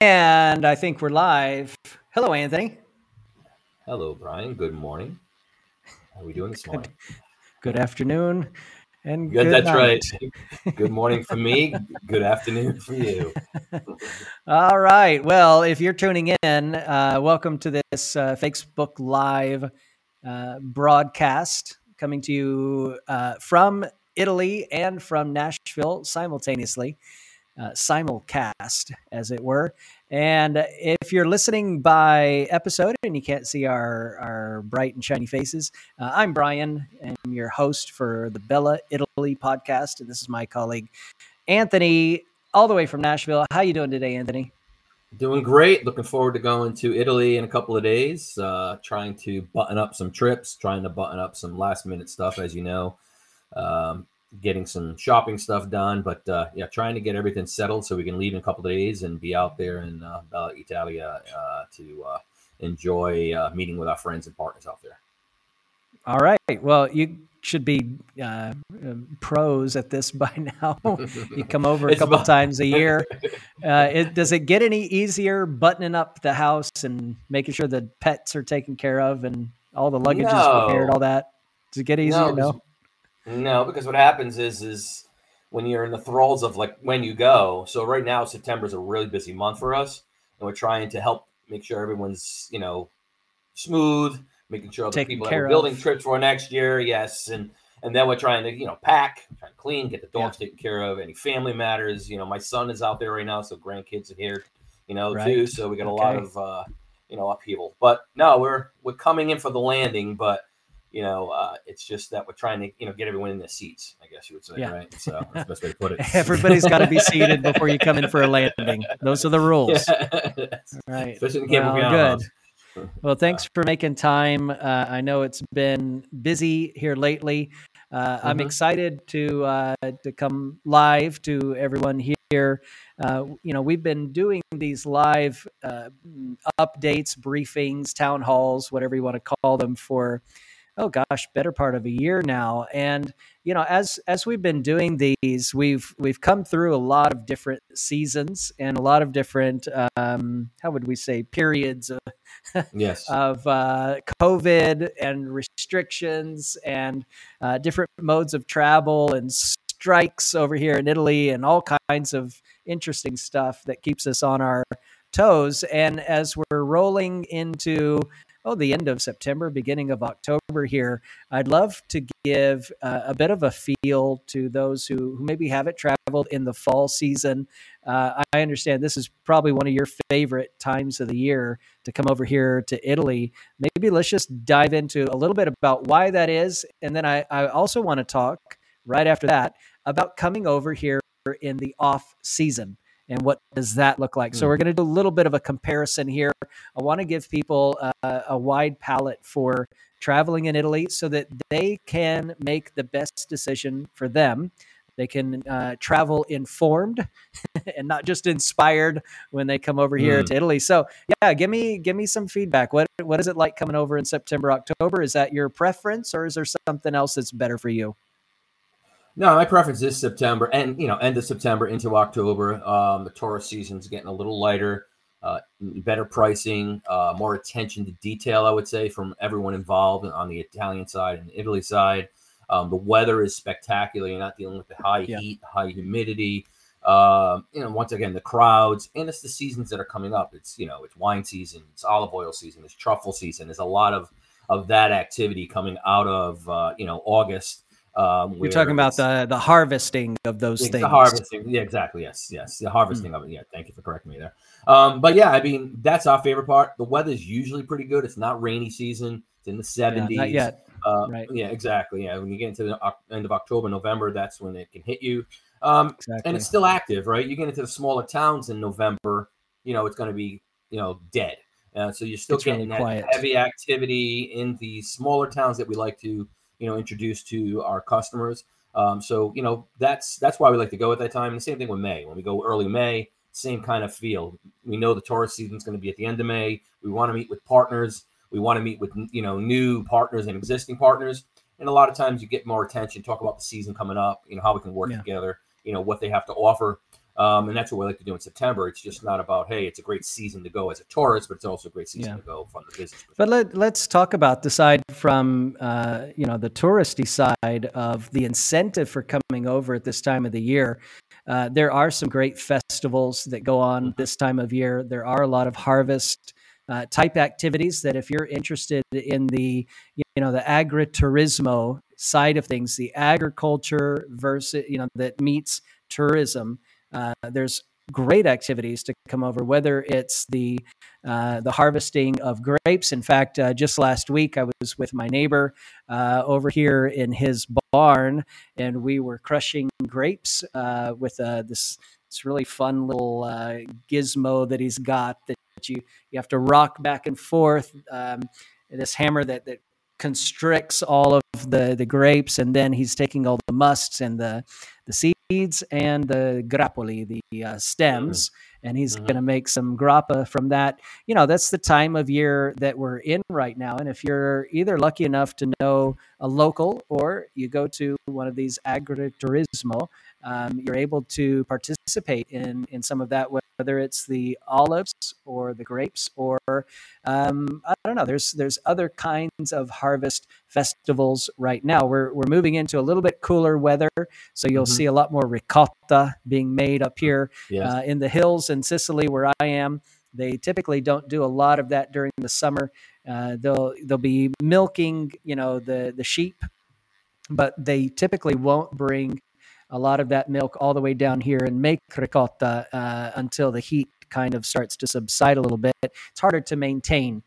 And I think we're live. Hello, Anthony. Hello, Brian. Good morning. How are we doing this morning? Good, good afternoon. And good, good that's night. right. Good morning for me. Good afternoon for you. All right. Well, if you're tuning in, uh, welcome to this uh, Facebook Live uh, broadcast coming to you uh, from Italy and from Nashville simultaneously, uh, simulcast, as it were. And if you're listening by episode and you can't see our, our bright and shiny faces, uh, I'm Brian, and I'm your host for the Bella Italy podcast. And this is my colleague, Anthony, all the way from Nashville. How you doing today, Anthony? Doing great. Looking forward to going to Italy in a couple of days. Uh, trying to button up some trips, trying to button up some last minute stuff, as you know. Um, getting some shopping stuff done. But uh, yeah, trying to get everything settled so we can leave in a couple of days and be out there in uh, Bella Italia uh, to uh, enjoy uh, meeting with our friends and partners out there. All right. Well, you should be uh, pros at this by now. you come over a couple about- times a year. Uh, it, does it get any easier buttoning up the house and making sure the pets are taken care of and all the luggage no. is prepared, all that? Does it get easier? No, no? Because what happens is is when you're in the thralls of like when you go. So right now September is a really busy month for us, and we're trying to help make sure everyone's you know smooth, making sure the people are building trips for next year, yes, and and then we're trying to you know pack, trying to clean, get the dogs yeah. taken care of, any family matters. You know, my son is out there right now, so grandkids are here, you know, right. too. So we got a okay. lot of uh, you know upheaval. But no, we're we're coming in for the landing, but you know, uh, it's just that we're trying to, you know, get everyone in their seats, I guess you would say, yeah. right? So that's the best way to put it. Everybody's got to be seated before you come in for a landing. Those are the rules. Yeah. Right. Especially in well, good. Well, thanks for making time. Uh, I know it's been busy here lately. Uh, mm-hmm. I'm excited to uh, to come live to everyone here. Uh, you know, we've been doing these live uh, updates, briefings, town halls, whatever you want to call them, for oh gosh, better part of a year now. And you know, as as we've been doing these, we've we've come through a lot of different seasons and a lot of different um, how would we say periods of yes of uh, COVID and restrictions and uh, different modes of travel and strikes over here in Italy and all kinds of interesting stuff that keeps us on our toes. And as we're rolling into oh, the end of September, beginning of October here, I'd love to give uh, a bit of a feel to those who, who maybe haven't traveled in the fall season. Uh, I understand this is probably one of your favorite times of the year to come over here to Italy. Maybe let's just dive into a little bit about why that is. And then I, I also want to talk right after that about coming over here in the off season and what does that look like? Mm. So hmm. we're going to do a little bit of a comparison here. I want to give people uh, a wide palette for traveling in Italy so that they can make the best decision for them. They can uh, travel informed and not just inspired when they come over here mm. to Italy. So, yeah, give me give me some feedback. What what is it like coming over in September, October? Is that your preference, or is there something else that's better for you? No, my preference is September, and you know, end of September into October. Um, the tourist season's getting a little lighter, uh, better pricing, uh, more attention to detail. I would say from everyone involved on the Italian side and the Italy side. Um, the weather is spectacular. You're not dealing with the high yeah. heat, high humidity. Uh, you know, once again, the crowds, and it's the seasons that are coming up. It's you know, it's wine season, it's olive oil season, it's truffle season. There's a lot of of that activity coming out of uh, you know August um, You're talking about the the harvesting of those things. The harvesting, yeah, exactly. Yes, yes, the harvesting mm. of it. Yeah, thank you for correcting me there. Um, but yeah, I mean that's our favorite part. The weather's usually pretty good. It's not rainy season. It's in the 70s. Yeah, yet. Uh, right. Yeah, exactly. Yeah, when you get into the end of October, November, that's when it can hit you. Um, exactly. And it's still active, right? You get into the smaller towns in November, you know, it's going to be, you know, dead. Uh, so you're still it's getting really that heavy activity in the smaller towns that we like to you know introduced to our customers. Um, so you know that's that's why we like to go at that time. And the same thing with May. When we go early May, same kind of feel. We know the tourist season is going to be at the end of May. We want to meet with partners. We want to meet with you know new partners and existing partners. And a lot of times you get more attention, talk about the season coming up, you know how we can work yeah. together, you know what they have to offer. Um, and that's what we like to do in September. It's just not about hey, it's a great season to go as a tourist, but it's also a great season yeah. to go from the business. But let let's talk about the side from uh, you know the touristy side of the incentive for coming over at this time of the year. Uh, there are some great festivals that go on mm-hmm. this time of year. There are a lot of harvest uh, type activities that if you're interested in the you know the agriturismo side of things, the agriculture versus you know that meets tourism. Uh, there's great activities to come over, whether it's the uh, the harvesting of grapes. In fact, uh, just last week I was with my neighbor uh, over here in his barn, and we were crushing grapes uh, with uh, this this really fun little gizmo that he's got that you you have to rock back and forth. Um, this hammer that that constricts all of the the grapes, and then he's taking all the musts and the the seeds and the grappoli, the uh, stems, mm-hmm. and he's mm-hmm. going to make some grappa from that. You know, that's the time of year that we're in right now, and if you're either lucky enough to know a local or you go to one of these agriturismo, um, you're able to participate in in some of that whether it's the olives or the grapes or um, I don't know. There's there's other kinds of harvest festivals right now. We're we're moving into a little bit cooler weather, so you'll mm-hmm. see a lot more ricotta being made up here yes. uh, in the hills in Sicily where I am. They typically don't do a lot of that during the summer. Uh, they'll they'll be milking, you know, the the sheep, but they typically won't bring a lot of that milk all the way down here and make ricotta uh, until the heat kind of starts to subside a little bit. It's harder to maintain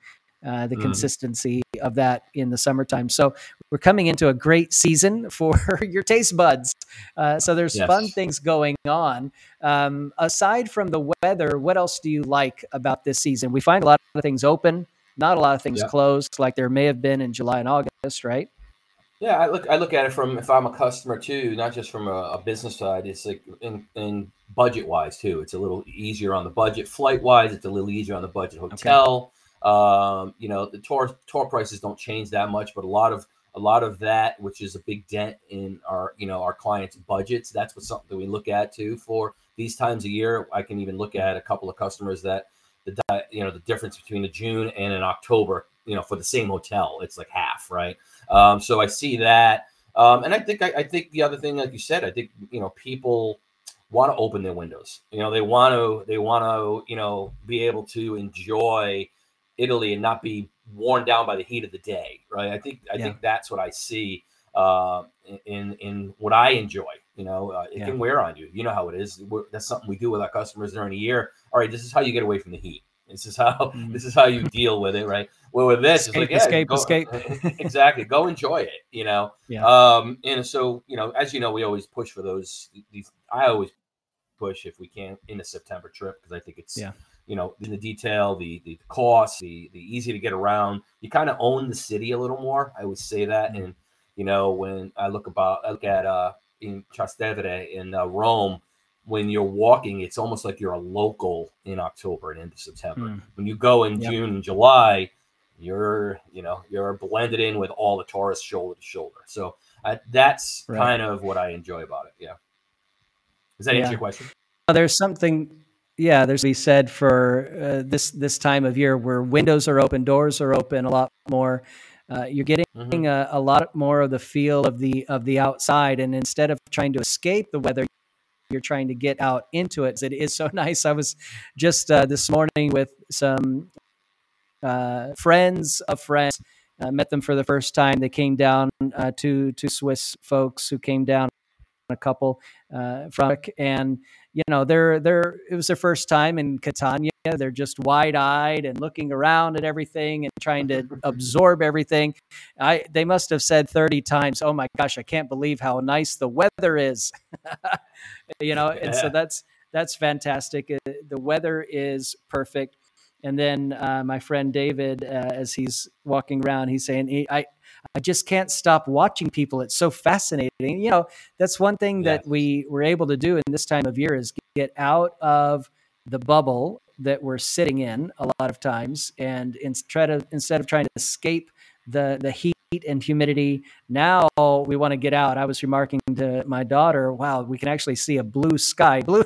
uh, the mm. consistency of that in the summertime. So we're coming into a great season for your taste buds. Uh, so there's yes. fun things going on. Um, aside from the weather, what else do you like about this season? We find a lot of things open, not a lot of things yeah. closed, like there may have been in July and August, right? Yeah, I look I look at it from if I'm a customer too, not just from a, a business side. It's like in, in budget wise too. It's a little easier on the budget flight wise. It's a little easier on the budget hotel. Okay. Um, you know, the tour tour prices don't change that much, but a lot of a lot of that, which is a big dent in our you know our clients' budgets. That's what something that we look at too for these times of year. I can even look at a couple of customers that the you know the difference between a June and an October, you know, for the same hotel, it's like half, right? Um, so I see that, um, and I think I, I, think the other thing, like you said, I think you know people want to open their windows. You know, they want to they want to you know be able to enjoy Italy and not be worn down by the heat of the day, right? I think I yeah. think that's what I see uh, in in what I enjoy. You know, uh, it yeah. can wear on you. You know how it is. We're, that's something we do with our customers during the year. All right, this is how you get away from the heat. This is how mm-hmm. this is how you deal with it, right? Well, with this, escape, it's like yeah, escape, go, escape. exactly. Go enjoy it, you know. Yeah. Um, and so you know, as you know, we always push for those. These I always push if we can in a September trip because I think it's yeah. You know, in the detail, the the cost, the the easy to get around. You kind of own the city a little more. I would say that, mm-hmm. and you know, when I look about, I look at uh in Trastevere in uh, Rome when you're walking, it's almost like you're a local in October and into September. Mm. When you go in yep. June and July, you're you know you're blended in with all the tourists shoulder to shoulder. So uh, that's right. kind of what I enjoy about it. Yeah. Does that yeah. answer your question? There's something. Yeah, there's be said for uh, this this time of year where windows are open, doors are open a lot more. Uh, you're getting mm-hmm. a, a, lot more of the feel of the of the outside, and instead of trying to escape the weather, you're trying to get out into it. It is so nice. I was just uh, this morning with some uh, friends of friends. I met them for the first time. They came down uh, to two Swiss folks who came down a couple uh, from and you know they're they're it was their first time in Catania. They're just wide eyed and looking around at everything and trying to absorb everything. I they must have said thirty times, "Oh my gosh, I can't believe how nice the weather is." you know, yeah. and so that's that's fantastic. Uh, the weather is perfect. And then uh, my friend David, uh, as he's walking around, he's saying, "I." I just can't stop watching people. It's so fascinating. You know, that's one thing that we were able to do in this time of year is get out of the bubble that we're sitting in a lot of times and instead of instead of trying to escape the the heat and humidity. Now we want to get out. I was remarking to my daughter, wow, we can actually see a blue sky. Blue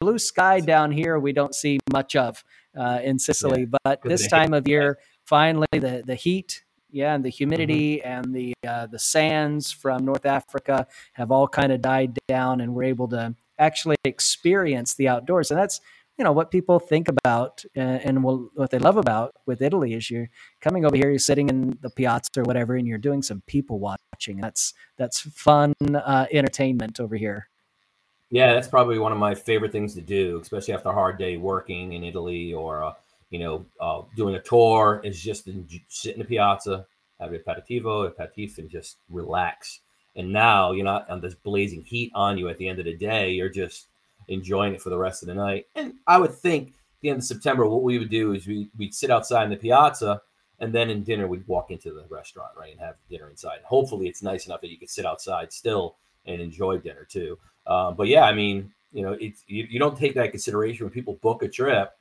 blue sky down here we don't see much of uh, in Sicily, yeah, but this time of year, finally the the heat yeah, and the humidity mm-hmm. and the uh, the sands from North Africa have all kind of died down, and we're able to actually experience the outdoors. And that's you know what people think about uh, and what they love about with Italy is you're coming over here, you're sitting in the piazza or whatever, and you're doing some people watching. That's that's fun uh, entertainment over here. Yeah, that's probably one of my favorite things to do, especially after a hard day working in Italy or uh, you know uh, doing a tour. Is just in, sit in the piazza, have a aperitivo, aperitif, and just relax. And now you're not on this blazing heat on you at the end of the day. You're just enjoying it for the rest of the night. And I would think at the end of September, what we would do is we, we'd sit outside in the piazza and then in dinner we'd walk into the restaurant, right, and have dinner inside. Hopefully it's nice enough that you could sit outside still and enjoy dinner too. Uh, but yeah, I mean, you know, it's you, you don't take that consideration when people book a trip.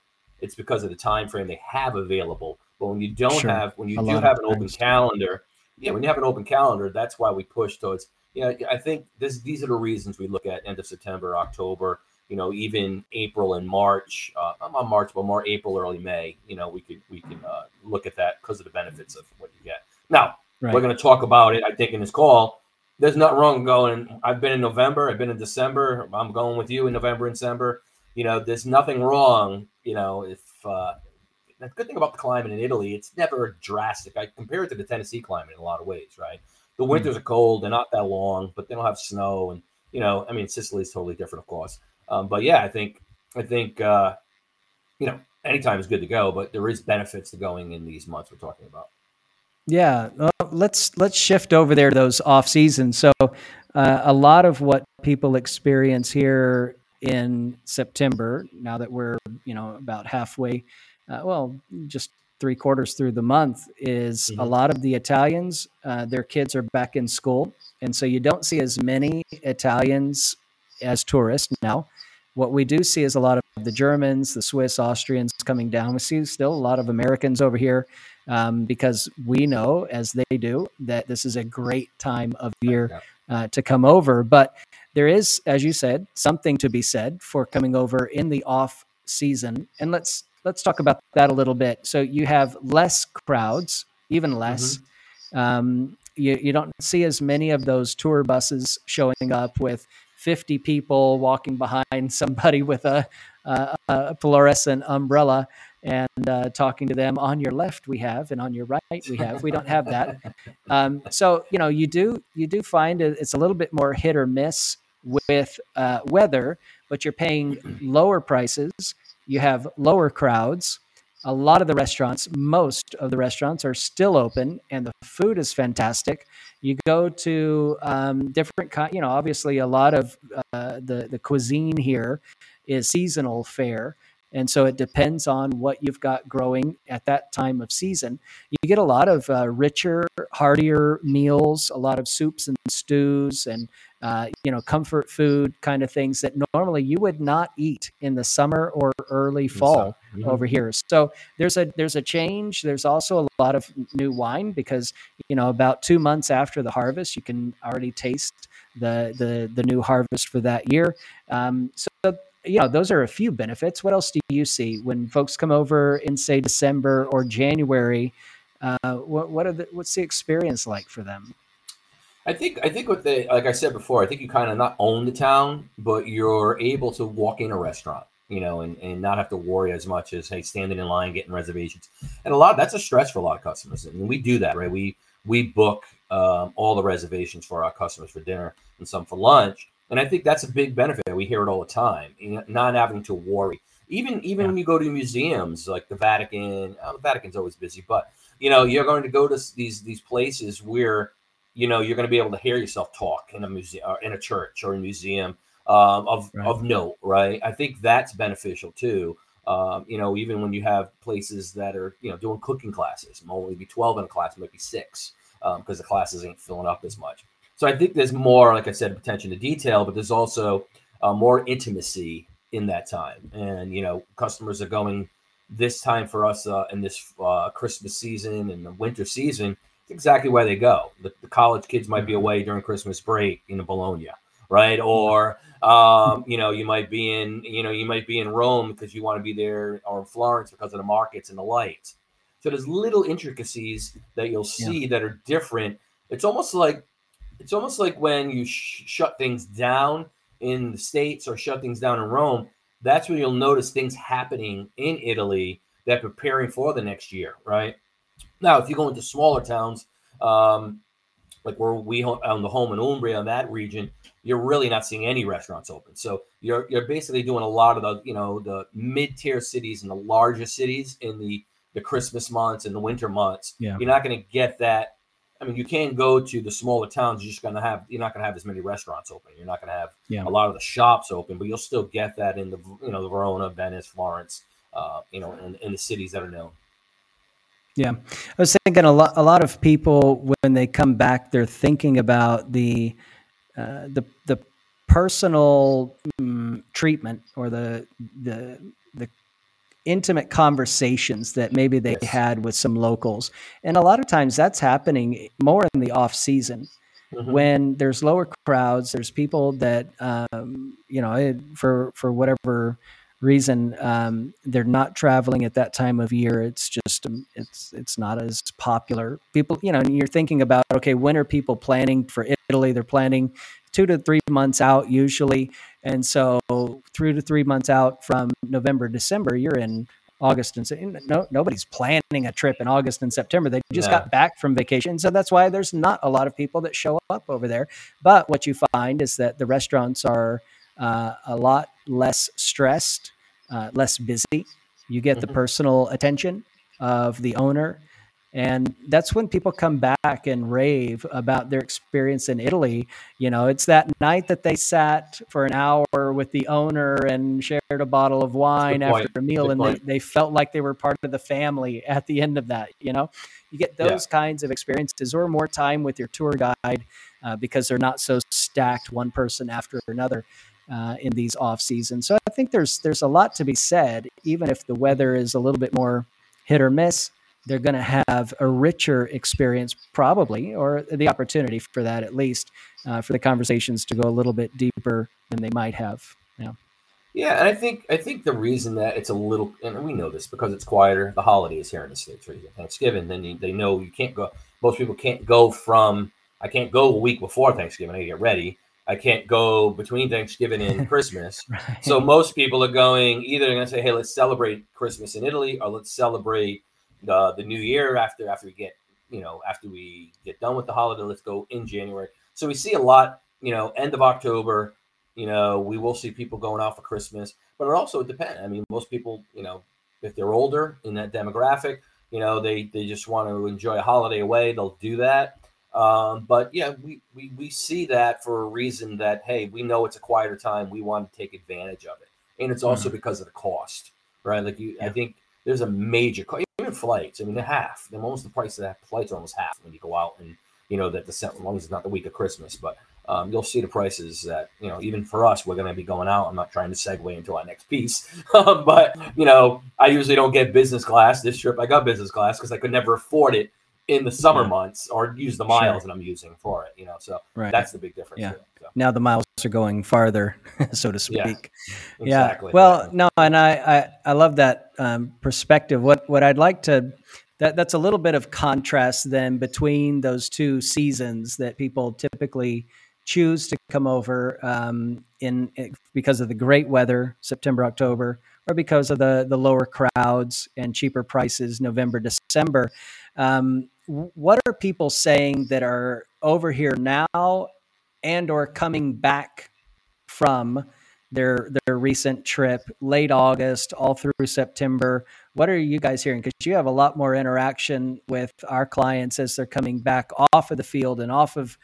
It's because of the time frame they have available. But when you don't sure. have, when you a do have an open calendar, yeah, when you have an open calendar, that's why we push towards. Yeah, you know, I think this these are the reasons we look at end of September, October, you know, even April and March. Uh, I'm on March, but more April, early May. You know, we could we can uh, look at that because of the benefits of what you get. Now right. we're going to talk about it. I think in this call, there's nothing wrong going. I've been in November. I've been in December. I'm going with you in November and December. You know, there's nothing wrong. You know, if uh, the good thing about the climate in Italy, it's never drastic. I compare it to the Tennessee climate in a lot of ways, right? The hmm. winters mm. are cold; they're not that long, but they don't have snow, and you know, I mean, Sicily is totally different, of course. Um, but yeah, I think I think uh, you know anytime is good to go, but there is benefits to going in these months we're talking about. Yeah, well, let's let's shift over there to those off seasons. So uh, a lot of what people experience here in September, now that we're you know about halfway, uh, well, just three quarters through the month, is mm-hmm. a lot of the Italians. Uh, their kids are back in school, and so you don't see as many Italians as tourists now. What we do see is a lot of the Germans, the Swiss, Austrians coming down. We see still a lot of Americans over here um, because we know, as they do, that this is a great time of year uh, to come over. But there is, as you said, something to be said for coming over in the off season. And let's let's talk about that a little bit. So you have less crowds, even less. Mm-hmm. Um, you, you don't see as many of those tour buses showing up with 50 people walking behind somebody with a, a, a fluorescent umbrella and uh, talking to them on your left we have and on your right we have. We don't have that. Um, so you know you do you do find it's a little bit more hit or miss with uh, weather but you're paying lower prices you have lower crowds a lot of the restaurants most of the restaurants are still open and the food is fantastic you go to um, different, kind you know, obviously a lot of uh, the the cuisine here is seasonal fare, and so it depends on what you've got growing at that time of season. You get a lot of uh, richer, heartier meals, a lot of soups and stews, and uh, you know, comfort food kind of things that normally you would not eat in the summer or early fall mm-hmm. over here. So there's a there's a change. There's also a lot of new wine because you know about two months after the harvest, you can already taste the the the new harvest for that year. Um, so you know those are a few benefits. What else do you see when folks come over in say December or January? Uh, what what are the, what's the experience like for them? I think I think what they like I said before, I think you kind of not own the town, but you're able to walk in a restaurant, you know, and, and not have to worry as much as hey standing in line getting reservations. And a lot that's a stress for a lot of customers. And we do that, right? We we book um, all the reservations for our customers for dinner and some for lunch. And I think that's a big benefit. We hear it all the time, not having to worry. Even even yeah. when you go to museums like the Vatican, oh, the Vatican's always busy, but you know you're going to go to these these places where you know you're going to be able to hear yourself talk in a museum or in a church or a museum um, of right. of note right i think that's beneficial too um, you know even when you have places that are you know doing cooking classes might only be 12 in a class might be six because um, the classes ain't filling up as much so i think there's more like i said attention to detail but there's also uh, more intimacy in that time and you know customers are going this time for us uh, in this uh, christmas season and the winter season It's exactly where they go. The, the college kids might be away during Christmas break in Bologna, right? Or um, you know, you might be in, you know, you might be in Rome because you want to be there, or Florence because of the markets and the lights. So there's little intricacies that you'll see yeah. that are different. It's almost like it's almost like when you sh- shut things down in the states or shut things down in Rome. That's when you'll notice things happening in Italy that preparing for the next year, right? Now, if you go into smaller towns, um, like where we on the home in Umbria in that region, you're really not seeing any restaurants open. So you're you're basically doing a lot of the you know the mid tier cities and the larger cities in the the Christmas months and the winter months. Yeah. You're not going to get that. I mean, you can't go to the smaller towns. You're just going to have you're not going to have as many restaurants open. You're not going to have yeah. a lot of the shops open, but you'll still get that in the you know the Verona, Venice, Florence, uh, you know, in, in the cities that are known. Yeah, I was thinking a lot. A lot of people when they come back, they're thinking about the uh, the the personal um, treatment or the the the intimate conversations that maybe they yes. had with some locals, and a lot of times that's happening more in the off season. Mm-hmm. When there's lower crowds, there's people that um, you know for for whatever reason um, they're not traveling at that time of year it's just um, it's it's not as popular people you know you're thinking about okay when are people planning for italy they're planning two to three months out usually and so three to three months out from november december you're in august and no, nobody's planning a trip in august and september they just got back from vacation so that's why there's not a lot of people that show up over there but what you find is that the restaurants are uh, a lot less stressed, uh, less busy. You get mm-hmm. the personal attention of the owner. And that's when people come back and rave about their experience in Italy. You know, it's that night that they sat for an hour with the owner and shared a bottle of wine after a meal, Good and they, they felt like they were part of the family at the end of that. You know, you get those yeah. kinds of experiences or more time with your tour guide uh, because they're not so stacked one person after another uh, in these off seasons. So I think there's there's a lot to be said, even if the weather is a little bit more hit or miss. They're going to have a richer experience, probably, or the opportunity for that at least, uh, for the conversations to go a little bit deeper than they might have. Yeah. Yeah, and I think I think the reason that it's a little, and we know this because it's quieter. The holidays here in the states, right? Thanksgiving, then you, they know you can't go. Most people can't go from. I can't go a week before Thanksgiving. I get ready. I can't go between Thanksgiving and Christmas. right. So most people are going either they're going to say, "Hey, let's celebrate Christmas in Italy," or let's celebrate the the New Year after after we get you know after we get done with the holiday. Let's go in January. So we see a lot. You know, end of October. You know, we will see people going out for Christmas, but it also depends. I mean, most people, you know, if they're older in that demographic, you know, they they just want to enjoy a holiday away. They'll do that. Um, but yeah, we, we we see that for a reason that hey, we know it's a quieter time. We want to take advantage of it, and it's also mm-hmm. because of the cost, right? Like you, yeah. I think there's a major cost. Even flights. I mean, they're half. They're almost the price of that flights are almost half when you go out and you know that the as long as it's not the week of Christmas, but um, you'll see the prices that you know even for us we're going to be going out. I'm not trying to segue into our next piece, but you know I usually don't get business class. This trip I got business class because I could never afford it in the summer yeah. months or use the miles sure. that I'm using for it, you know. So right. that's the big difference. Yeah. so. Now the miles are going farther, so to speak. Yeah. Exactly. Yeah. Well, no, and I, I, I love that um, perspective. What what I'd like to that that's a little bit of contrast then between those two seasons that people typically choose to come over um, in because of the great weather, September, October, or because of the the lower crowds and cheaper prices, November, December. Um, what are people saying that are over here now and or coming back from their their recent trip late august all through september? What are you guys hearing? Because you have a lot more interaction with our clients as they're coming back off of the field and off of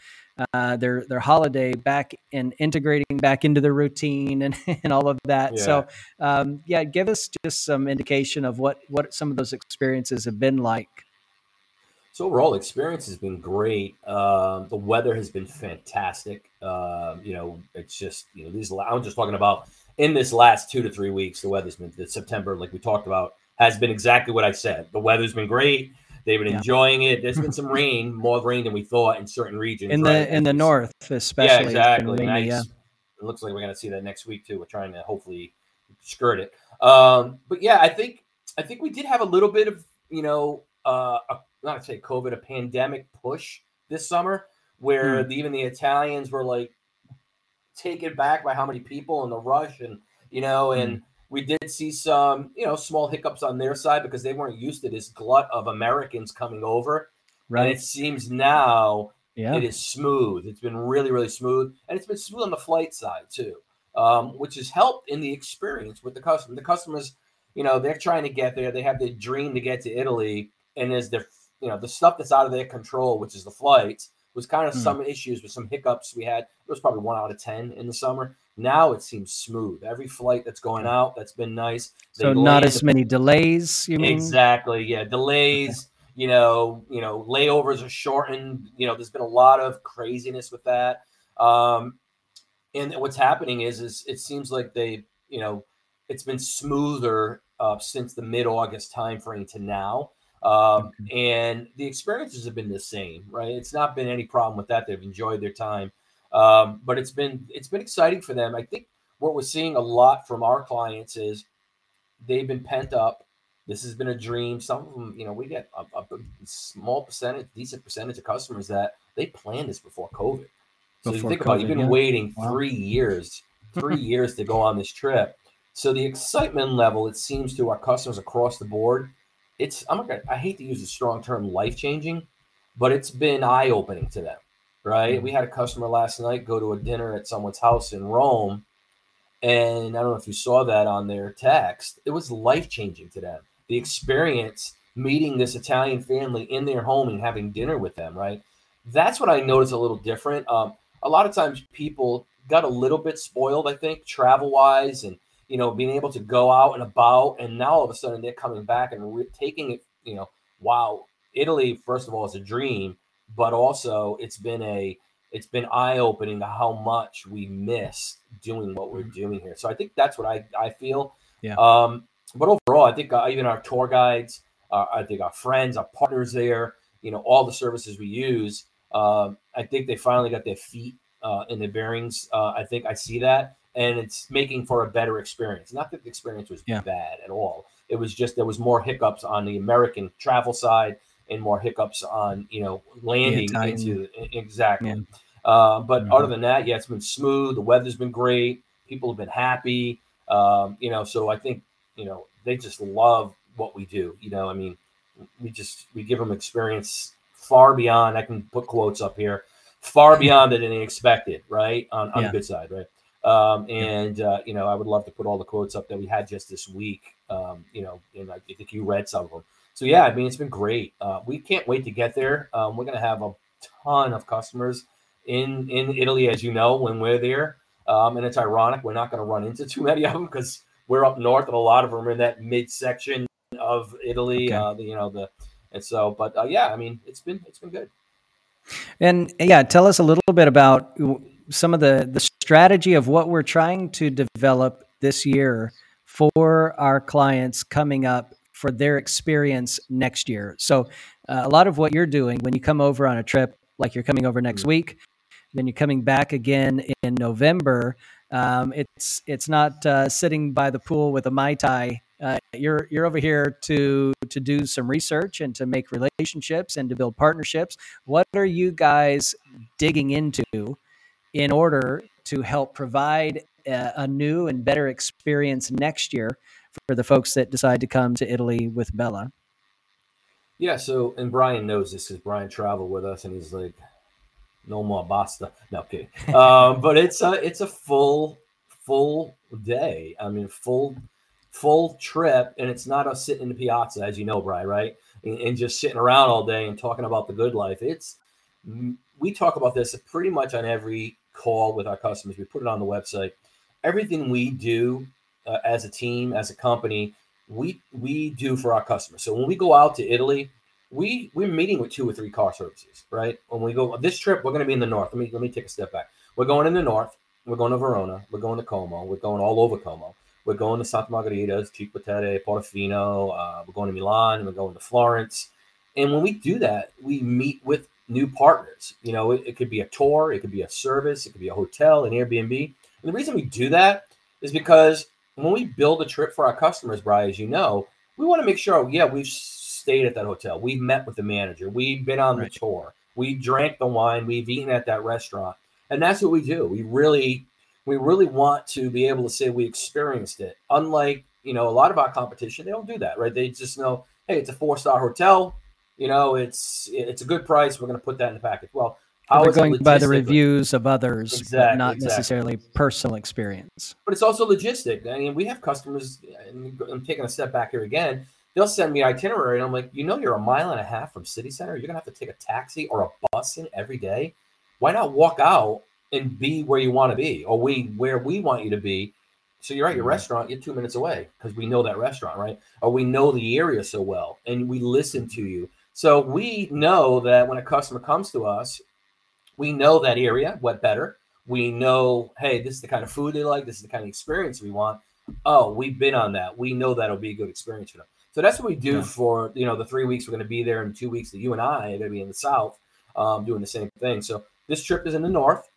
uh, their their holiday back and integrating back into the routine and, and all of that. Yeah. so um, yeah give us just some indication of what what some of those experiences have been like so overall, experience has been great. Um, the weather has been fantastic. Um, you know, it's just you know these. I'm just talking about in this last two to three weeks. The weather's been the September, like we talked about, has been exactly what I said. The weather's been great. They've been Yeah. enjoying it. There's been some rain, more rain than we thought in certain regions. in right? the in the north, especially. yeah, exactly. rainy, Nice. yeah. It looks like we're going to see that next week too. We're trying to hopefully skirt it. Um, but yeah, I think I think we did have a little bit of you know, uh, a, not to say COVID, a pandemic push this summer, where Hmm. the, even the Italians were like taken back by how many people and the rush, and you know, Hmm. and we did see some you know small hiccups on their side because they weren't used to this glut of Americans coming over. And Right. it seems now Yeah. it is smooth. It's been really, really smooth, and it's been smooth on the flight side too, um, which has helped in the experience with the customer. The customers, you know, they're trying to get there. They have the dream to get to Italy, and as the you know the stuff that's out of their control, which is the flights, was kind of Hmm. some issues with some hiccups we had. It was probably one out of ten in the summer. Now it seems smooth. Every flight that's going out, that's been nice. They So not as many delays. You mean? Exactly. Yeah. Delays, you know, you know, layovers are shortened. You know, there's been a lot of craziness with that. Um, and what's happening is, is it seems like they, you know, it's been smoother uh, since the mid-August timeframe to now. Um, and the experiences have been the same, right? It's not been any problem with that. They've enjoyed their time. Um, but it's been it's been exciting for them. I think what we're seeing a lot from our clients is they've been pent up. This has been a dream. Some of them, you know, we get a, a small percentage, decent percentage of customers that they planned this before COVID. So you Before think about it, you've been yeah. waiting Wow. three years, three years to go on this trip. So the excitement level, it seems to our customers across the board, it's I'm not gonna I hate to use the strong term life changing, but it's been eye opening to them, right? Mhm. We had a customer last night go to a dinner at someone's house in Rome, and I don't know if you saw that on their text. It was life changing to them. The experience meeting this Italian family in their home and having dinner with them, right? That's what I noticed a little different. Um, a lot of times people got a little bit spoiled, I think, travel wise, and you know, being able to go out and about, and now all of a sudden they're coming back and re- taking it. You know, wow, Italy, first of all, is a dream, but also it's been a it's been eye opening to how much we miss doing what we're doing here. So I think that's what I I feel. Yeah. Um, but overall, I think uh, even our tour guides, uh, I think our friends, our partners there, you know, all the services we use, um, I think they finally got their feet uh, in their bearings. Uh, I think I see that, and it's making for a better experience. Not that the experience was Yeah. bad at all. It was just there was more hiccups on the American travel side and more hiccups on you know landing Italian- into exactly. Yeah. Uh, but Mhm. other than that, yeah, it's been smooth. The weather's been great. People have been happy. Um, you know, so I think you know they just love what we do. You know, I mean, we just we give them experience far beyond. I can put quotes up here, far beyond than they expected. Right on, on Yeah. the good side, right? Um, and uh, you know, I would love to put all the quotes up that we had just this week. Um, you know, and I think you read some of them. So yeah, I mean, it's been great. Uh, we can't wait to get there. Um, we're gonna have a ton of customers in in Italy, as you know, when we're there. Um, and it's ironic we're not going to run into too many of them because we're up north, and a lot of them are in that midsection of Italy. Okay. Uh, the, you know the and so, but uh, yeah, I mean, it's been it's been good. And yeah, tell us a little bit about some of the the strategy of what we're trying to develop this year for our clients coming up for their experience next year. So, uh, a lot of what you're doing when you come over on a trip, like you're coming over next Mhm. week, then you're coming back again in November. Um, it's it's not uh, sitting by the pool with a mai tai. Uh, you're you're over here to to do some research and to make relationships and to build partnerships. What are you guys digging into in order to help provide a, a new and better experience next year for the folks that decide to come to Italy with Bella? Yeah. So, and Brian knows this because Brian traveled with us, and he's like, "No more basta." No kidding. um, but it's a it's a full full day. I mean, full full trip, and it's not us sitting in the piazza, as you know, Brian, right? And, and just sitting around all day and talking about the good life. It's we talk about this pretty much on every call with our customers. We put it on the website. Everything we do uh, as a team, as a company, we we do for our customers. So when we go out to Italy, we we're meeting with two or three car services, right? When we go this trip, we're going to be in the north. Let me let me take a step back. We're going in the north. We're going to Verona. We're going to Como. We're going all over Como. We're going to Santa Margherita, Cinque Portofino. Uh, we're going to Milan, and we're going to Florence. And when we do that, we meet with new partners. You know, it, it could be a tour, it could be a service, it could be a hotel, an Airbnb. And the reason we do that is because when we build a trip for our customers, Brian, as you know, we want to make sure, yeah, we've stayed at that hotel, we've met with the manager, we've been on right. the tour, we drank the wine, we've eaten at that restaurant, and that's what we do. We really, we really want to be able to say we experienced it. Unlike you know a lot of our competition, they don't do that, right? They just know, hey, it's a four star hotel, you know, it's it's a good price. We're going to put that in the package. Well, how we're going by the reviews of others, exactly, but not exactly. necessarily personal experience. But it's also logistic. I mean, we have customers. And I'm taking a step back here again. They'll send me itinerary, and I'm like, you know, you're a mile and a half from city center. You're gonna have to take a taxi or a bus in every day. Why not walk out and be where you want to be, or we where we want you to be? So you're at your mm-hmm. restaurant, you're two minutes away because we know that restaurant, right? Or we know the area so well, and we listen to you. So we know that when a customer comes to us, we know that area what better. We know, hey, this is the kind of food they like. This is the kind of experience we want. Oh, we've been on that. We know that'll be a good experience for them. So that's what we do yeah. for you know the three weeks we're going to be there, and two weeks that you and I are going to be in the south um, doing the same thing. So this trip is in the north.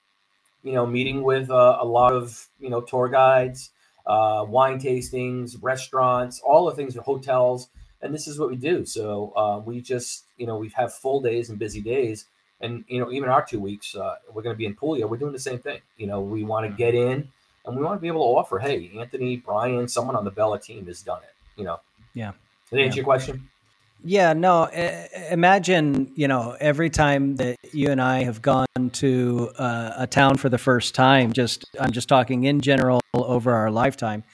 You know, meeting with uh, a lot of you know tour guides, uh, wine tastings, restaurants, all the things, hotels and this is what we do. So uh, we just, you know, we have full days and busy days, and you know, even our two weeks, uh, we're going to be in Puglia. We're doing the same thing. You know, we want to get in, and we want to be able to offer, hey, Anthony, Brian, someone on the Bella team has done it. You know. Yeah. Did that answer your question? Yeah, no. Imagine, you know, every time that you and I have gone to uh, a town for the first time. Just, I'm just talking in general over our lifetime.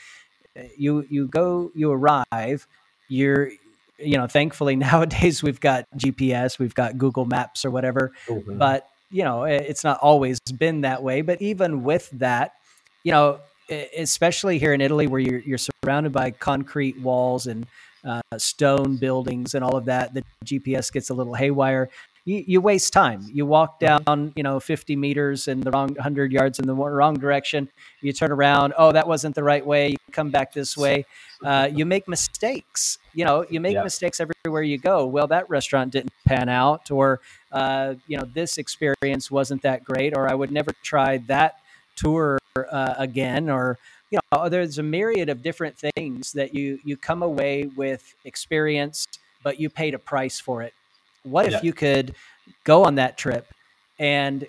You, you go, you arrive you're you know thankfully nowadays we've got gps we've got google maps or whatever mm-hmm. but you know it's not always been that way but even with that you know especially here in italy where you're, you're surrounded by concrete walls and uh, stone buildings and all of that the gps gets a little haywire you, you waste time. You walk down, you know, 50 meters in the wrong 100 yards in the wrong direction. You turn around. Oh, that wasn't the right way. You come back this way. Uh, you make mistakes. You know, you make yeah. mistakes everywhere you go. Well, that restaurant didn't pan out, or uh, you know, this experience wasn't that great, or I would never try that tour uh, again, or you know, there's a myriad of different things that you you come away with experience, but you paid a price for it what if you could go on that trip and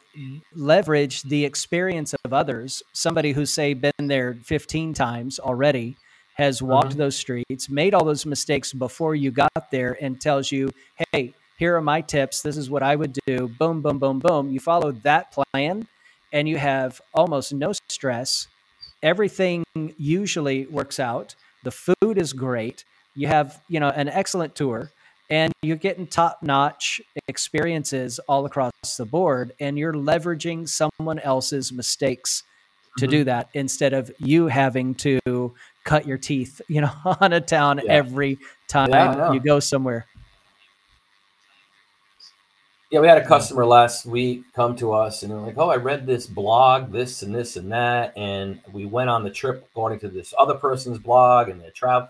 leverage the experience of others? Somebody who's say been there 15 times already has walked mm-hmm. those streets, made all those mistakes before you got there, and tells you, "Hey, here are my tips. This is what I would do." Boom, boom, boom, boom. You follow that plan, and you have almost no stress. Everything usually works out. The food is great. You have, you know, an excellent tour and you're getting top notch experiences all across the board and you're leveraging someone else's mistakes to mm-hmm. do that instead of you having to cut your teeth you know on a town yeah. every time yeah, you go somewhere yeah we had a customer last week come to us and they're like oh i read this blog this and this and that and we went on the trip according to this other person's blog and the travel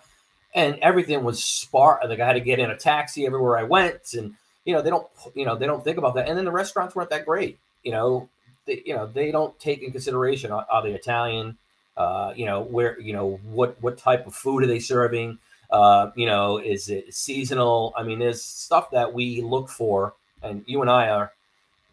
and everything was sparse. Like I had to get in a taxi everywhere I went, and you know they don't, you know they don't think about that. And then the restaurants weren't that great. You know, they, you know they don't take in consideration are, are they Italian? Uh, you know where you know what what type of food are they serving? Uh, you know, is it seasonal? I mean, there's stuff that we look for, and you and I are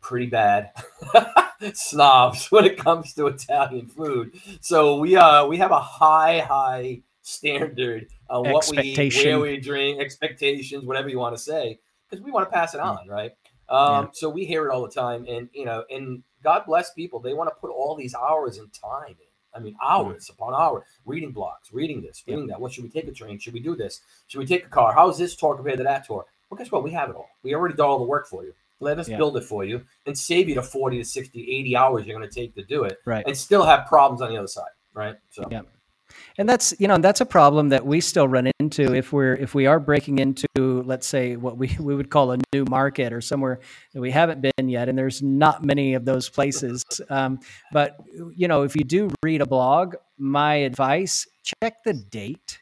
pretty bad snobs when it comes to Italian food. So we uh we have a high high standard of what we eat, where we drink, expectations, whatever you want to say, because we want to pass it on, right? Um, yeah. So we hear it all the time, and you know, and God bless people; they want to put all these hours and time in. I mean, hours upon hours, reading blogs, reading this, reading that. What should we take a train? Should we do this? Should we take a car? How is this tour compared to that tour? Well, guess what? We have it all. We already did all the work for you. Let us yeah. build it for you and save you the 40 to 60, 80 hours you're going to take to do it. Right. And still have problems on the other side. Right. So, yeah and that's you know that's a problem that we still run into if we're if we are breaking into let's say what we, we would call a new market or somewhere that we haven't been yet and there's not many of those places um, but you know if you do read a blog my advice check the date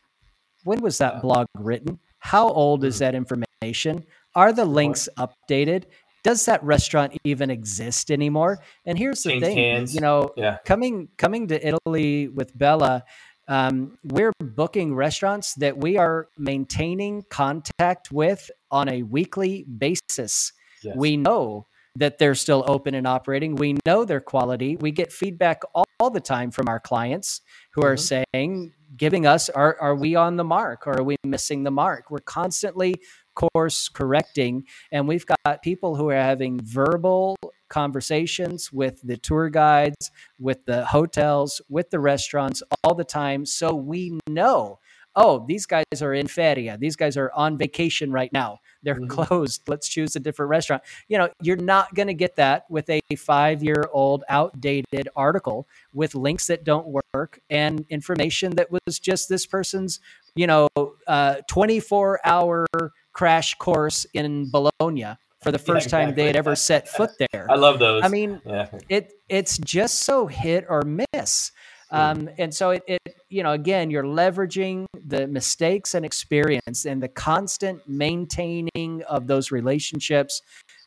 when was that blog written how old is that information are the links updated? Does that restaurant even exist anymore? And here's the Changed thing, hands. you know, Yeah. coming coming to Italy with Bella, um, we're booking restaurants that we are maintaining contact with on a weekly basis. Yes. We know that they're still open and operating. We know their quality. We get feedback all, all the time from our clients who are Mhm. saying, giving us, are, are we on the mark or are we missing the mark? We're constantly course correcting. And we've got people who are having verbal conversations with the tour guides, with the hotels, with the restaurants all the time. So we know, oh, these guys are in feria. These guys are on vacation right now. They're Mhm. closed. Let's choose a different restaurant. You know, you're not going to get that with a five year old outdated article with links that don't work and information that was just this person's, you know, uh, 24 hour crash course in Bologna for the Yeah, first time they had ever set foot there. I love those. I mean, yeah. it it's just so hit or miss. Um, and so it, it, you know, again, you're leveraging the mistakes and experience and the constant maintaining of those relationships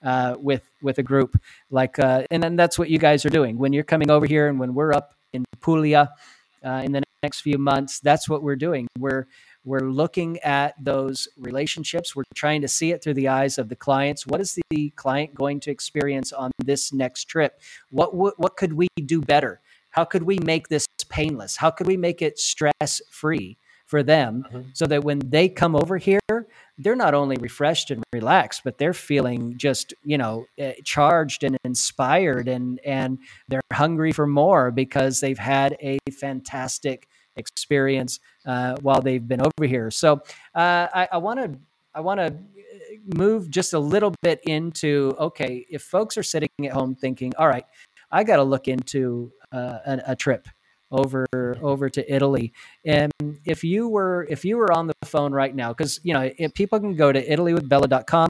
uh, with with a group. Like, uh, and then that's what you guys are doing when you're coming over here and when we're up in Puglia uh, in the next few months. That's what we're doing. We're we're looking at those relationships. We're trying to see it through the eyes of the clients. What is the client going to experience on this next trip? What what, what could we do better? How could we make this painless? How could we make it stress free for them Mhm. so that when they come over here, they're not only refreshed and relaxed, but they're feeling just you know eh, charged and inspired, and and they're hungry for more because they've had a fantastic experience uh, while they've been over here. So uh, I want to I want to move just a little bit into okay, if folks are sitting at home thinking, all right, I got to look into uh, a, a trip over over to Italy. And if you were if you were on the phone right now, because you know people can go to ItalyWithBella.com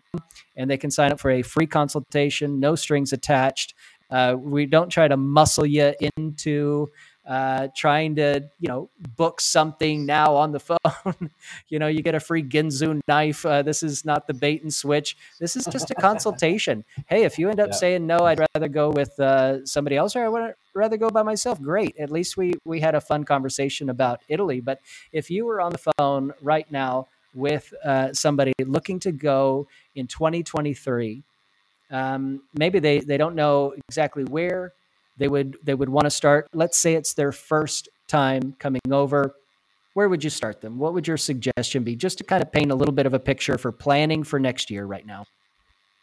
and they can sign up for a free consultation, no strings attached. Uh, we don't try to muscle you into uh, trying to you know book something now on the phone. you know, you get a free Ginsu knife. Uh, this is not the bait and switch. This is just a consultation. Hey, if you end up Yeah. saying no, I'd rather go with uh, somebody else, or I would rather go by myself. Great. At least we we had a fun conversation about Italy. But if you were on the phone right now with uh, somebody looking to go in 2023, um, maybe they they don't know exactly where they would they would want to start. Let's say it's their first time coming over. Where would you start them? What would your suggestion be, just to kind of paint a little bit of a picture for planning for next year right now?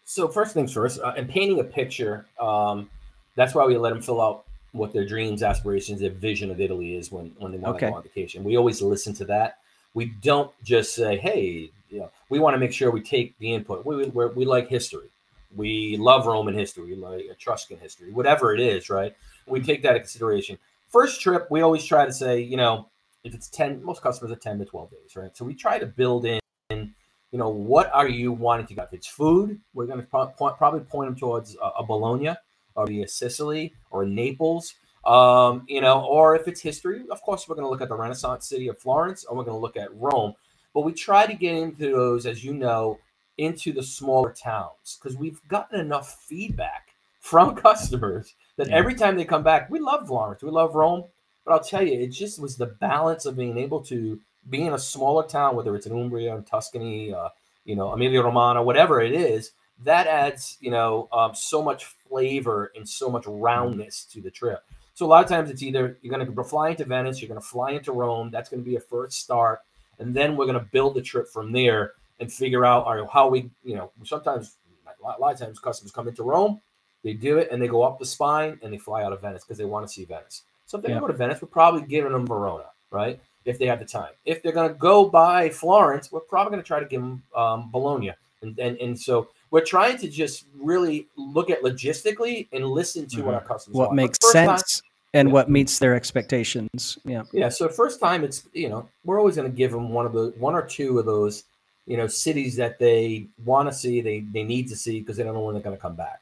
So first things first, uh, and painting a picture. Um, that's why we let them fill out what their dreams, aspirations, their vision of Italy is when when they want Okay. to go on vacation. We always listen to that. We don't just say, "Hey," you know, we want to make sure we take the input. We we, we like history. We love Roman history, like Etruscan history, whatever it is, right? We take that into consideration. First trip, we always try to say, you know, if it's 10, most customers are 10 to 12 days, right? So we try to build in, you know, what are you wanting to go? If it's food, we're going to pro- probably point them towards a, a Bologna or the Sicily or Naples, um, you know, or if it's history, of course, we're going to look at the Renaissance city of Florence or we're going to look at Rome. But we try to get into those, as you know, into the smaller towns because we've gotten enough feedback from customers that Yeah. every time they come back, we love Florence, we love Rome. But I'll tell you, it just was the balance of being able to be in a smaller town, whether it's in Umbria, in Tuscany, uh, you know, Emilia Romagna, whatever it is, that adds, you know, um, so much flavor and so much roundness to the trip. So a lot of times it's either you're going to fly into Venice, you're going to fly into Rome. That's going to be a first start, and then we're going to build the trip from there and figure out how we, you know, sometimes a lot, a lot of times customers come into Rome, they do it, and they go up the spine and they fly out of Venice because they want to see Venice. So if they Yeah. go to Venice, we're probably giving them Verona, right? If they have the time. If they're going to go by Florence, we're probably going to try to give them um, Bologna. And, and and so we're trying to just really look at logistically and listen to what our customers Mm-hmm. What want. Makes first time- sense and Yeah. what meets their expectations? Yeah. yeah. So first time, it's you know we're always going to give them one of the one or two of those you know cities that they want to see, they they need to see because they don't know when they're going to come back.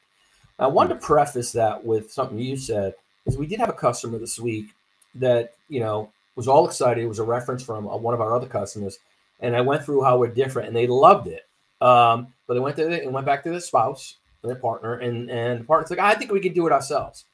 I wanted to preface that with something you said is we did have a customer this week that you know was all excited. It was a reference from uh, one of our other customers, and I went through how we're different, and they loved it. Um, but they went to the, and went back to the spouse, their partner, and and the partner's like, I think we can do it ourselves,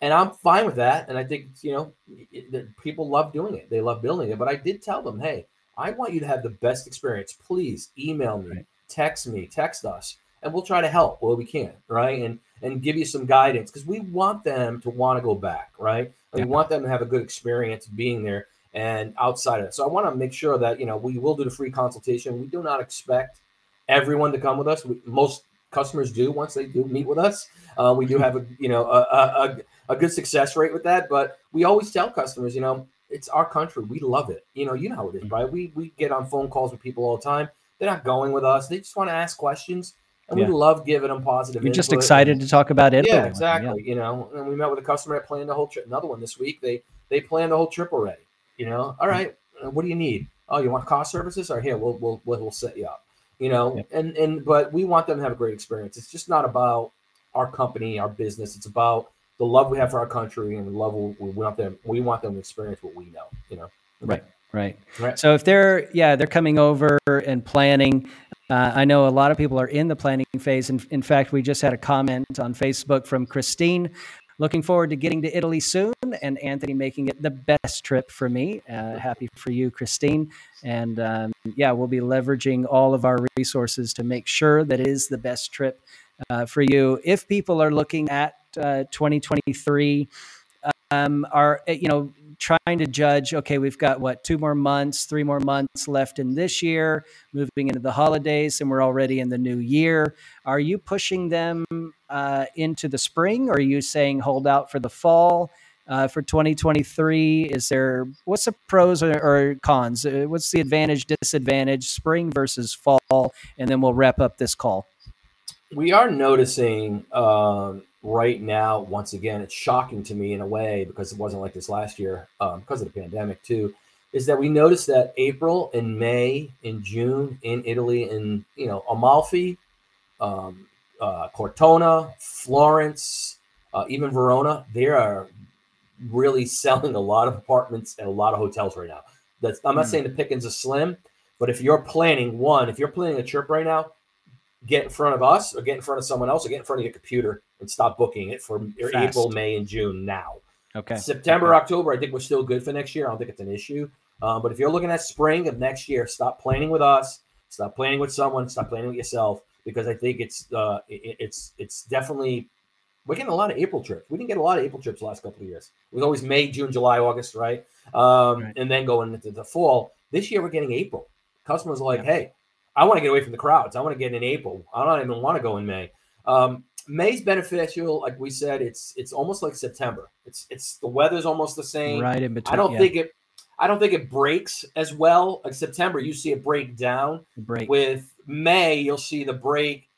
and I'm fine with that. And I think you know, it, people love doing it; they love building it. But I did tell them, hey, I want you to have the best experience. Please email me, right. text me, text us, and we'll try to help where we can, right? And and give you some guidance because we want them to want to go back, right? Yeah. We want them to have a good experience being there and outside of it. So I want to make sure that you know we will do the free consultation. We do not expect everyone to come with us. We, most customers do once they do meet with us. Uh, we do have a you know a, a, a good success rate with that, but we always tell customers, you know, it's our country. We love it. You know, you know how it is, mm-hmm. right? We we get on phone calls with people all the time. They're not going with us. They just want to ask questions. And yeah. we love giving them positive. You're just excited to talk about it. Yeah, exactly. Yeah. You know, and we met with a customer that planned the whole trip. Another one this week. They they planned the whole trip already. You know, all right. Uh, what do you need? Oh, you want cost services? Or here, we'll we'll we'll, set you up. You know, yeah. and and but we want them to have a great experience. It's just not about our company, our business. It's about the love we have for our country and the love we, want them. We want them to experience what we know. You know. Right. Right. Right. So if they're yeah they're coming over and planning, uh, I know a lot of people are in the planning phase. And in fact, we just had a comment on Facebook from Christine. Looking forward to getting to Italy soon, and Anthony making it the best trip for me. Uh, happy for you, Christine. And um, yeah, we'll be leveraging all of our resources to make sure that it is the best trip uh, for you. If people are looking at uh, 2023, um, are you know trying to judge okay we've got what two more months three more months left in this year moving into the holidays and we're already in the new year. Are you pushing them uh, into the spring or are you saying hold out for the fall uh, for 2023 is there what's the pros or, or cons? Uh, what's the advantage disadvantage spring versus fall? And then we'll wrap up this call we are noticing um, right now, once again, it's shocking to me in a way because it wasn't like this last year um, because of the pandemic too. Is that we noticed that April and May and June in Italy and you know Amalfi, um, uh, Cortona, Florence, uh, even Verona, they are really selling a lot of apartments and a lot of hotels right now. That's I'm not mm. saying the pickings are slim, but if you're planning one, if you're planning a trip right now, get in front of us or get in front of someone else or get in front of your computer and stop booking it for Fast. April, May, and June now. Okay. September, okay. October, I think we're still good for next year. I don't think it's an issue. Um, but if you're looking at spring of next year, stop planning with us. Stop planning with someone. Stop planning with yourself because I think it's uh, it, it's it's definitely we're getting a lot of April trips. We didn't get a lot of April trips last couple of years. It was always May, June, July, August, right? Um, right. And then going into the fall. This year we're getting April. Customers are like, yeah. hey, I want to get away from the crowds. I want to get in April. I don't even want to go in May. Um, May's beneficial, like we said. It's it's almost like September. It's it's the weather's almost the same. Right in between. I don't yeah. think it. I don't think it breaks as well. Like September, you see it break down. Break. With May, you'll see the break.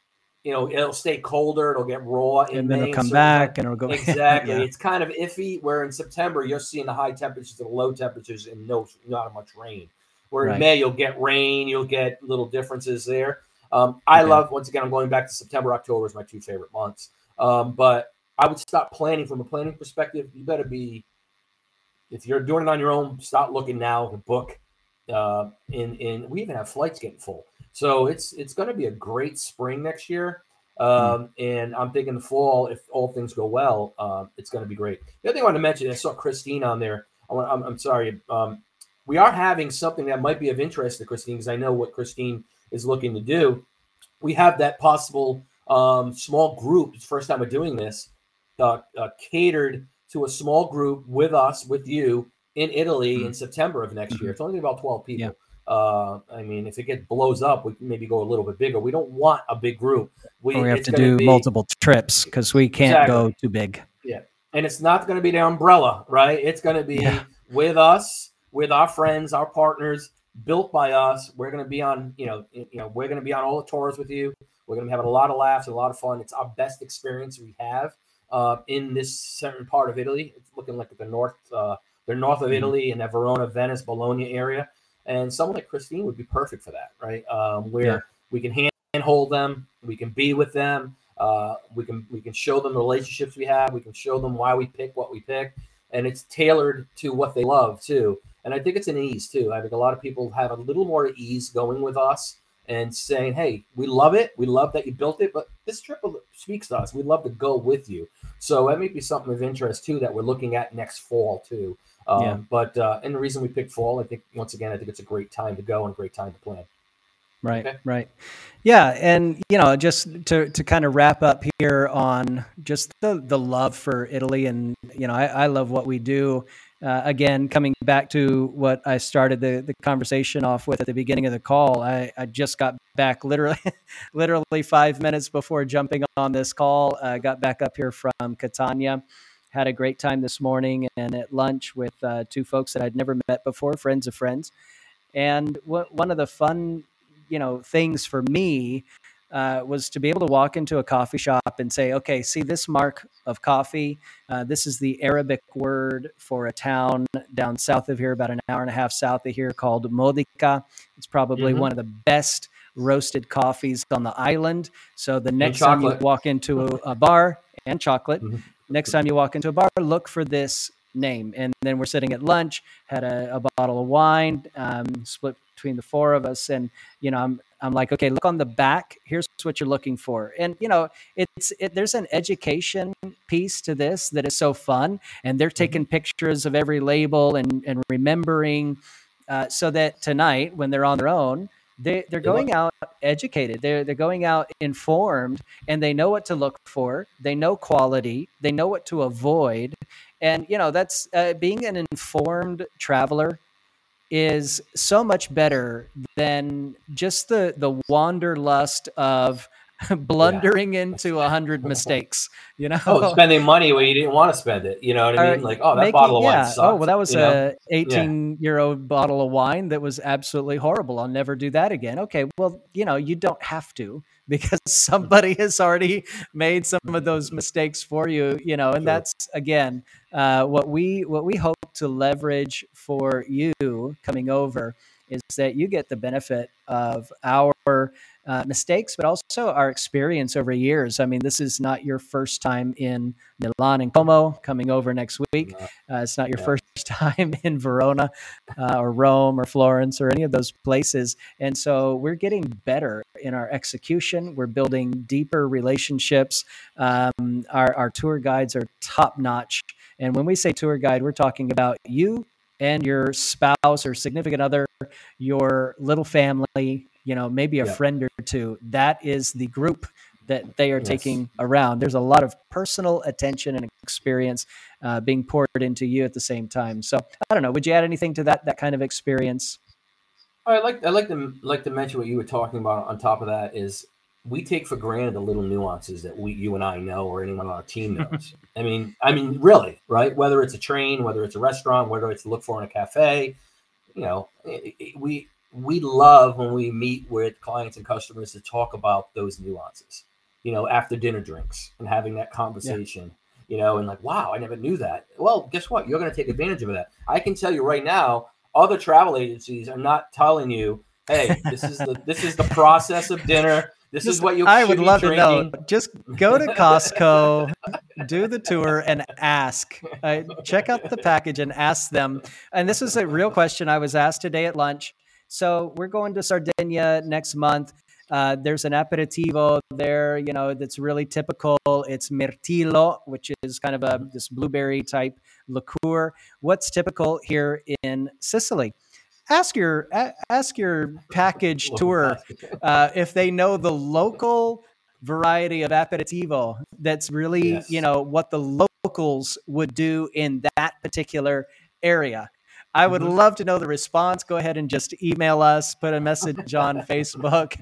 You know, it'll stay colder. It'll get raw, and then May it'll come back, and it'll go exactly. yeah. It's kind of iffy. Where in September, you're seeing the high temperatures and the low temperatures, and no, not much rain. Where right. in May, you'll get rain, you'll get little differences there. Um, I okay. love, once again, I'm going back to September, October is my two favorite months. Um, but I would stop planning from a planning perspective. You better be, if you're doing it on your own, stop looking now to book. Uh, in in we even have flights getting full, so it's it's going to be a great spring next year. Um, mm. And I'm thinking the fall, if all things go well, uh, it's going to be great. The other thing I want to mention, I saw Christine on there. I want, I'm, I'm sorry. Um, we are having something that might be of interest to Christine because I know what Christine is looking to do. We have that possible um, small group. It's first time we're doing this, uh, uh, catered to a small group with us, with you in Italy mm-hmm. in September of next year. Mm-hmm. It's only about 12 people. Yeah. Uh, I mean, if it gets blows up, we can maybe go a little bit bigger. We don't want a big group. We, we have to do be, multiple trips because we can't exactly. go too big. Yeah. And it's not going to be the umbrella, right? It's going to be yeah. with us with our friends, our partners, built by us. We're going to be on, you know, you know, we're going to be on all the tours with you. We're going to be having a lot of laughs and a lot of fun. It's our best experience we have uh, in this certain part of Italy. It's looking like the north, uh, the north of mm-hmm. Italy in that Verona, Venice, Bologna area. And someone like Christine would be perfect for that, right? Um, where yeah. we can hand hold them, we can be with them, uh, we can we can show them the relationships we have, we can show them why we pick what we pick, and it's tailored to what they love too. And I think it's an ease too. I think a lot of people have a little more ease going with us and saying, "Hey, we love it. We love that you built it, but this trip speaks to us. We'd love to go with you." So that may be something of interest too that we're looking at next fall too. Um, yeah. But uh, and the reason we picked fall, I think once again, I think it's a great time to go and a great time to plan. Right, okay. right. Yeah, and you know, just to to kind of wrap up here on just the the love for Italy, and you know, I, I love what we do. Uh, again, coming back to what I started the, the conversation off with at the beginning of the call, I, I just got back literally, literally five minutes before jumping on this call. I got back up here from Catania, had a great time this morning, and at lunch with uh, two folks that I'd never met before, friends of friends. And what, one of the fun, you know, things for me uh, was to be able to walk into a coffee shop and say, okay, see this mark of coffee. Uh, this is the Arabic word for a town down south of here, about an hour and a half south of here, called Modica. It's probably mm-hmm. one of the best roasted coffees on the island. So the next time you walk into a, a bar and chocolate, mm-hmm. next time you walk into a bar, look for this name. And then we're sitting at lunch, had a, a bottle of wine, um, split between the four of us, and you know, I'm I'm like, okay, look on the back. Here's what you're looking for. And you know, it's it, there's an education piece to this that is so fun. And they're mm-hmm. taking pictures of every label and and remembering, uh, so that tonight when they're on their own, they they're going out educated. They're they're going out informed, and they know what to look for. They know quality. They know what to avoid. And you know, that's uh, being an informed traveler is so much better than just the the wanderlust of blundering yeah. into a hundred mistakes. You know, oh, spending money when you didn't want to spend it. You know what I mean? Like, oh, that making, bottle of yeah. wine sucked. Oh, well, that was a know? eighteen yeah. euro bottle of wine that was absolutely horrible. I'll never do that again. Okay, well, you know, you don't have to because somebody has already made some of those mistakes for you. You know, and sure. that's again uh, what we what we hope to leverage for you coming over is that you get the benefit of our uh, mistakes, but also our experience over years. I mean, this is not your first time in Milan and Como coming over next week. Uh, it's not your yeah. first time in Verona uh, or Rome or Florence or any of those places. And so we're getting better in our execution. We're building deeper relationships. Um, our, our tour guides are top notch. And when we say tour guide, we're talking about you and your spouse or significant other, your little family, you know, maybe a yeah. friend or two. That is the group that they are yes. taking around. There's a lot of personal attention and experience uh, being poured into you at the same time. So I don't know. Would you add anything to that that kind of experience? I like I like to like to mention what you were talking about. On top of that, is we take for granted the little nuances that we you and I know or anyone on our team knows. I mean, I mean, really, right? Whether it's a train, whether it's a restaurant, whether it's to look for in a cafe, you know, it, it, we we love when we meet with clients and customers to talk about those nuances. You know, after dinner drinks and having that conversation. Yeah. You know, and like, wow, I never knew that. Well, guess what? You're going to take advantage of that. I can tell you right now, other travel agencies are not telling you, "Hey, this is the this is the process of dinner. This just, is what you. I would love drinking. to know. Just go to Costco, do the tour, and ask. Uh, check out the package and ask them. And this is a real question I was asked today at lunch. So we're going to Sardinia next month. Uh, there's an aperitivo there, you know, that's really typical. It's mirtillo, which is kind of a this blueberry type liqueur. What's typical here in Sicily? ask your ask your package tour uh, if they know the local variety of aperitivo that's really yes. you know what the locals would do in that particular area I would mm-hmm. love to know the response. Go ahead and just email us, put a message on Facebook,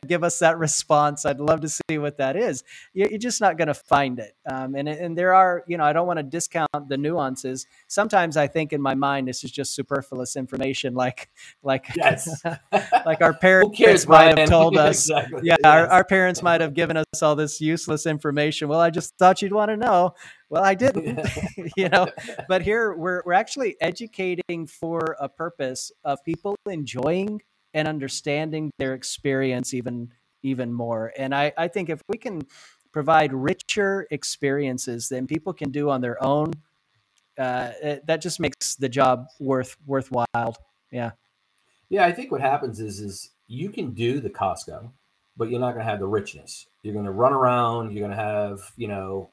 give us that response. I'd love to see what that is. You're just not going to find it. Um, and, and there are, you know, I don't want to discount the nuances. Sometimes I think in my mind, this is just superfluous information, like, like, yes. like our parents cares, might have told us. exactly. Yeah, yes. our, our parents might have given us all this useless information. Well, I just thought you'd want to know. Well, I didn't, you know, but here we're, we're actually educating for a purpose of people enjoying and understanding their experience even, even more. And I, I think if we can provide richer experiences than people can do on their own, uh, it, that just makes the job worth, worthwhile. Yeah. Yeah. I think what happens is, is you can do the Costco, but you're not going to have the richness. You're going to run around. You're going to have, you know,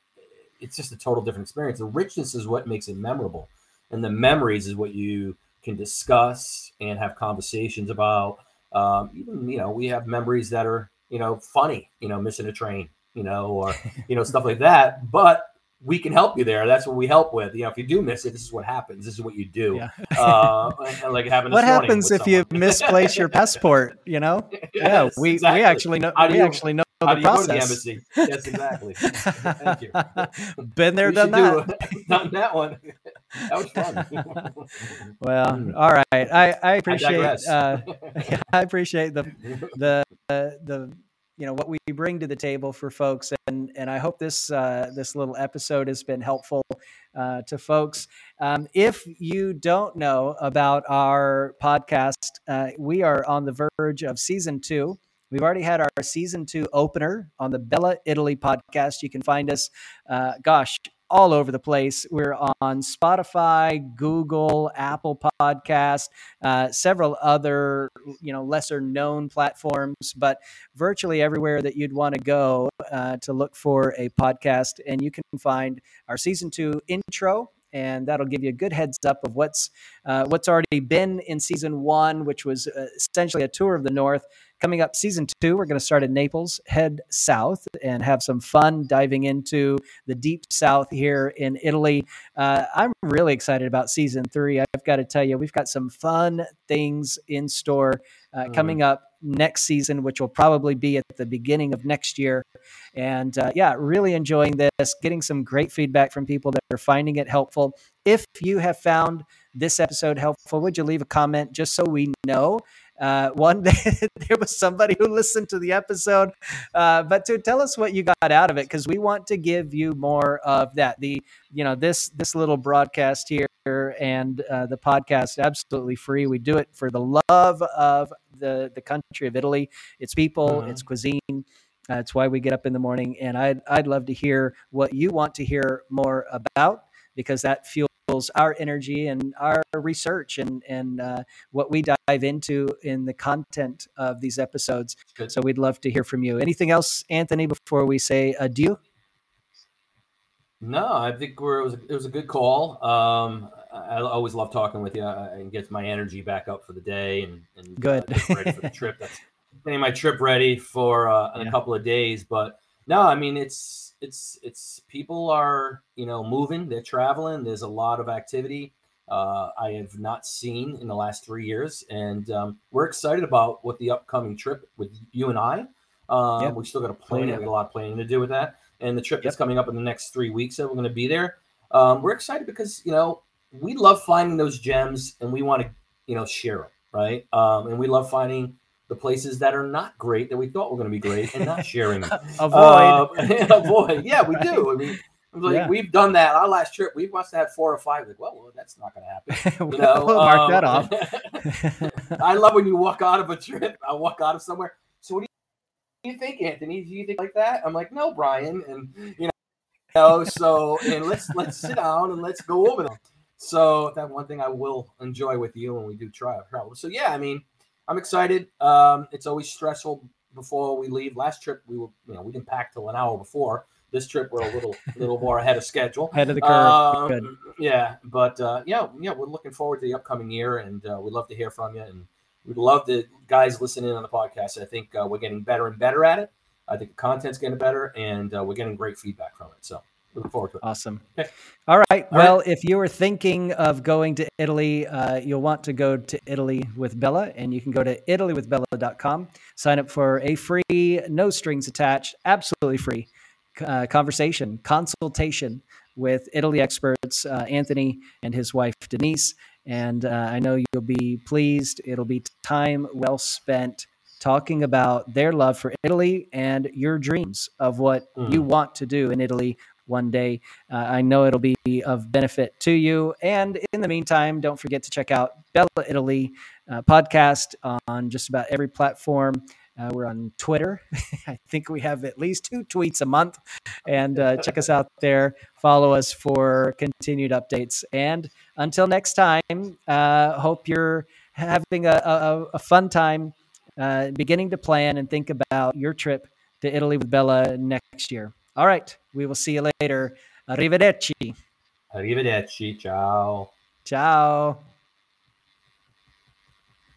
it's just a total different experience. The richness is what makes it memorable, and the memories is what you can discuss and have conversations about. Um, even you know, we have memories that are you know funny. You know, missing a train. You know, or you know stuff like that. But we can help you there. That's what we help with. You know, if you do miss it, this is what happens. This is what you do. Yeah. uh, like having what happens if you misplace your passport? You know, yes, yeah, we exactly. we actually know. we actually know how the do you go to the embassy? Yes, exactly. Thank you. Been there, we done that. Do, done that one. That was fun. well, all right. I I appreciate. I, uh, I appreciate the the uh, the you know what we bring to the table for folks and and i hope this uh, this little episode has been helpful uh, to folks um, if you don't know about our podcast uh, we are on the verge of season two We've already had our season two opener on the Bella Italy podcast. You can find us, uh, gosh, all over the place. We're on Spotify, Google, Apple Podcast, uh, several other you know lesser known platforms, but virtually everywhere that you'd want to go uh, to look for a podcast, and you can find our season two intro and that'll give you a good heads up of what's uh, what's already been in season one, which was uh, essentially a tour of the North. Coming up, season two, we're going to start in Naples, head south, and have some fun diving into the deep south here in Italy. Uh, I'm really excited about season three. I've got to tell you, we've got some fun things in store uh, mm. coming up next season, which will probably be at the beginning of next year. And uh, yeah, really enjoying this, getting some great feedback from people that are finding it helpful. If you have found this episode helpful, would you leave a comment just so we know? Uh, one day there was somebody who listened to the episode, uh, but to tell us what you got out of it, because we want to give you more of that. The you know this this little broadcast here and uh, the podcast absolutely free. We do it for the love of the the country of Italy, its people, mm-hmm. its cuisine. That's why we get up in the morning, and I'd I'd love to hear what you want to hear more about because that fuels our energy and our research and and uh, what we dive into in the content of these episodes. Good. So we'd love to hear from you. Anything else, Anthony, before we say adieu? No, I think we're, it was a, it was a good call. Um, I, always love talking with you and gets my energy back up for the day and, and good uh, ready for the trip. That's getting my trip ready for uh, in yeah. a couple of days. But no, I mean it's it's it's people are you know moving, they're traveling. There's a lot of activity. Uh, I have not seen in the last three years, and um, we're excited about what the upcoming trip with you and I. Um, yep. We still got a plan. We have a lot of planning to do with that, and the trip yep. that's coming up in the next three weeks that we're going to be there. Um, we're excited because you know we love finding those gems, and we want to you know share them, right? Um, and we love finding the places that are not great that we thought were going to be great and not sharing them. avoid. Uh, avoid. Yeah, we do. I mean, like, yeah. we've done that. Our last trip, we must have had four or five. Like, well, well that's not going to happen. You know, we'll mark um, that off. I love when you walk out of a trip. I walk out of somewhere. So, what do you think, Anthony? Do you think like that? I'm like, no, Brian, and you know, you know so and let's let's sit down and let's go over them. So that one thing I will enjoy with you when we do try travel. So yeah, I mean, I'm excited. Um, it's always stressful before we leave. Last trip we were, you know, we didn't pack till an hour before. This trip we're a little, little more ahead of schedule. Ahead of the curve. Um. Yeah, but uh, yeah, yeah, we're looking forward to the upcoming year, and uh, we'd love to hear from you. And we'd love the guys listening on the podcast. I think uh, we're getting better and better at it. I think the content's getting better, and uh, we're getting great feedback from it. So look forward to it. Awesome. Okay. All right. All well, right. if you are thinking of going to Italy, uh, you'll want to go to Italy with Bella, and you can go to italywithbella.com, sign up for a free, no strings attached, absolutely free uh, conversation, consultation with Italy experts, uh, Anthony and his wife, Denise. And uh, I know you'll be pleased. It'll be time well spent talking about their love for Italy and your dreams of what mm. you want to do in Italy one day. Uh, I know it'll be of benefit to you. And in the meantime, don't forget to check out Bella Italy uh, podcast on just about every platform. Uh, we're on Twitter. I think we have at least two tweets a month. And uh, check us out there. Follow us for continued updates. And until next time, uh, hope you're having a, a, a fun time uh, beginning to plan and think about your trip to Italy with Bella next year. All right. We will see you later. Arrivederci. Arrivederci. Ciao. Ciao.